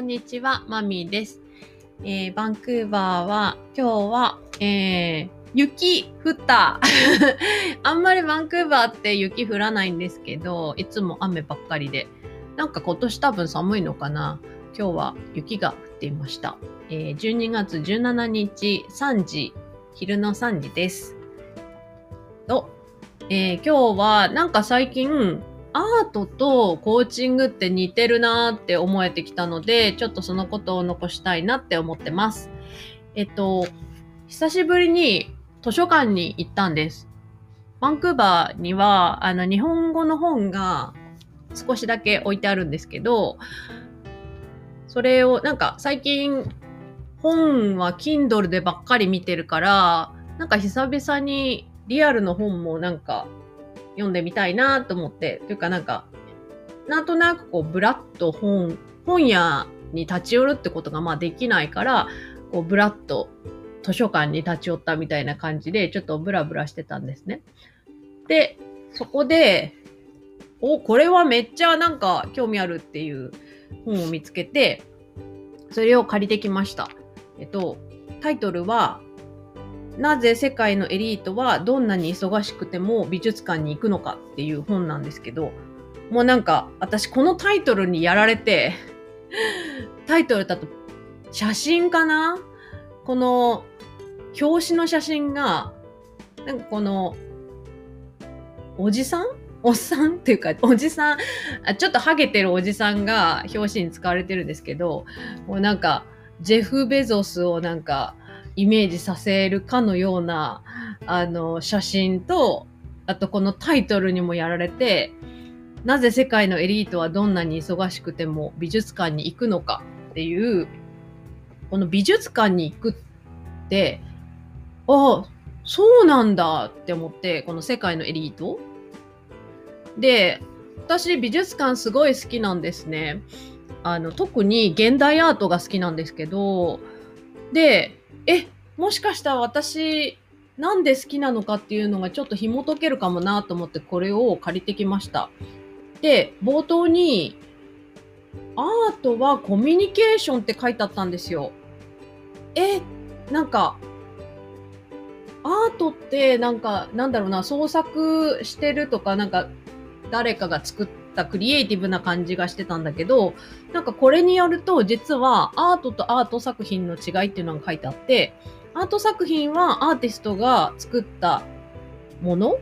んにちは、マミーです。えー、バンクーバーは、今日は、えー、雪降った。あんまりバンクーバーって雪降らないんですけど、いつも雨ばっかりで。なんか今年多分寒いのかな今日は雪が降っていました。えー、12月17日3時、昼の3時です。と、えー、今日はなんか最近アートとコーチングって似てるなーって思えてきたので、ちょっとそのことを残したいなって思ってます。えっと、久しぶりに図書館に行ったんです。バンクーバーには、あの、日本語の本が少しだけ置いてあるんですけど、それを、なんか最近、本は Kindle でばっかり見てるから、なんか久々にリアルの本もなんか読んでみたいなと思って、というかなんか、なんとなくこう、ブラッと本、本屋に立ち寄るってことがまあできないから、こう、ブラッと図書館に立ち寄ったみたいな感じで、ちょっとブラブラしてたんですね。で、そこで、お、これはめっちゃなんか興味あるっていう本を見つけて、それを借りてきました。えっと、タイトルは、なぜ世界のエリートはどんなに忙しくても美術館に行くのかっていう本なんですけど、もうなんか私このタイトルにやられて、タイトルだと写真かな？この表紙の写真が、なんかこの、おじさん？おっさんっていうか、おじさん、ちょっとハゲてるおじさんが表紙に使われてるんですけど、もうなんか、ジェフ・ベゾスをなんか、イメージさせるかのような、あの、写真と、あとこのタイトルにもやられて、なぜ世界のエリートはどんなに忙しくても美術館に行くのかっていう、この美術館に行くって、ああ、そうなんだって思って、この世界のエリートで、私美術館すごい好きなんですね。あの、特に現代アートが好きなんですけど、で、え、もしかしたら私、なんで好きなのかっていうのがちょっと紐解けるかもなと思ってこれを借りてきました。で、冒頭に、アートはコミュニケーションって書いてあったんですよ。え、なんか、アートってなんか、なんだろうな、創作してるとか、なんか、誰かが作ったクリエイティブな感じがしてたんだけど、なんかこれによると、実はアートとアート作品の違いっていうのが書いてあって、アート作品はアーティストが作ったもの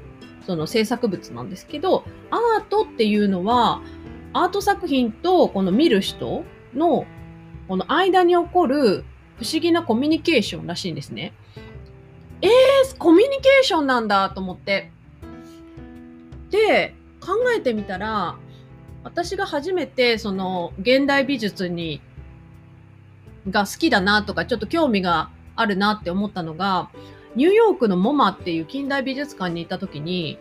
その制作物なんですけど、アートっていうのは、アート作品とこの見る人のこの間に起こる不思議なコミュニケーションらしいんですね。えー、コミュニケーションなんだと思って。で、考えてみたら、私が初めてその現代美術にが好きだなとかちょっと興味があるなって思ったのがニューヨークのモマっていう近代美術館に行った時に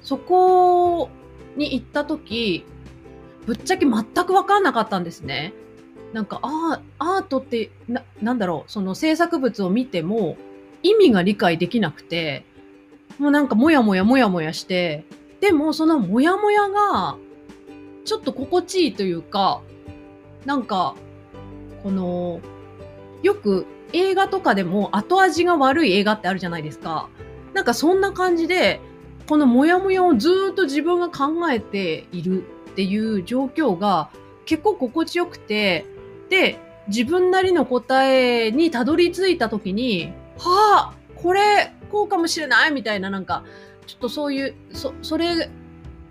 そこに行った時ぶっちゃけ全く分かんなかったんですね。なんかあアートってななんだろうその制作物を見ても意味が理解できなくてもうなんかもやもやもやもやしてでもそのモヤモヤがちょっと心地いいというか、なんか、この、よく映画とかでも後味が悪い映画ってあるじゃないですか。なんかそんな感じで、このモヤモヤをずっと自分が考えているっていう状況が結構心地よくて、で、自分なりの答えにたどり着いた時に、はあ、これ、こうかもしれないみたいななんか、ちょっとそういう、そ、それ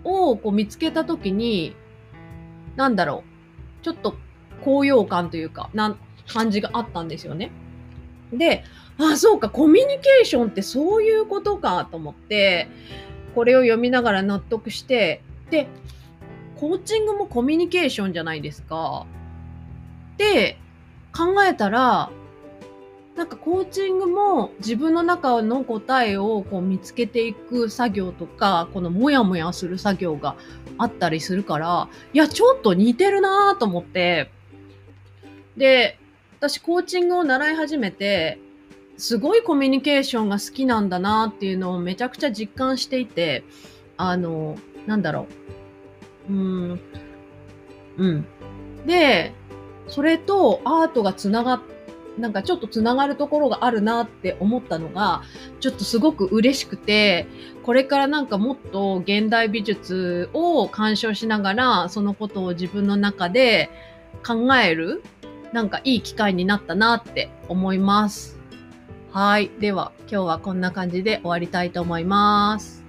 をこう見つけたときに、なんだろう、ちょっと高揚感というか、な感じがあったんですよね。で、あ、そうか、コミュニケーションってそういうことかと思って、これを読みながら納得して、で、コーチングもコミュニケーションじゃないですか。で、考えたら、なんかコーチングも自分の中の答えをこう見つけていく作業とか、このモヤモヤする作業があったりするから、いや、ちょっと似てるなと思って、で、私コーチングを習い始めて、すごいコミュニケーションが好きなんだなっていうのをめちゃくちゃ実感していて、あの、なんだろう。うん、うん。で、それとアートがつながっなんかちょっとつながるところがあるなって思ったのが、ちょっとすごく嬉しくて、これからなんかもっと現代美術を鑑賞しながら、そのことを自分の中で考える、なんかいい機会になったなって思います。はい。では、今日はこんな感じで終わりたいと思います。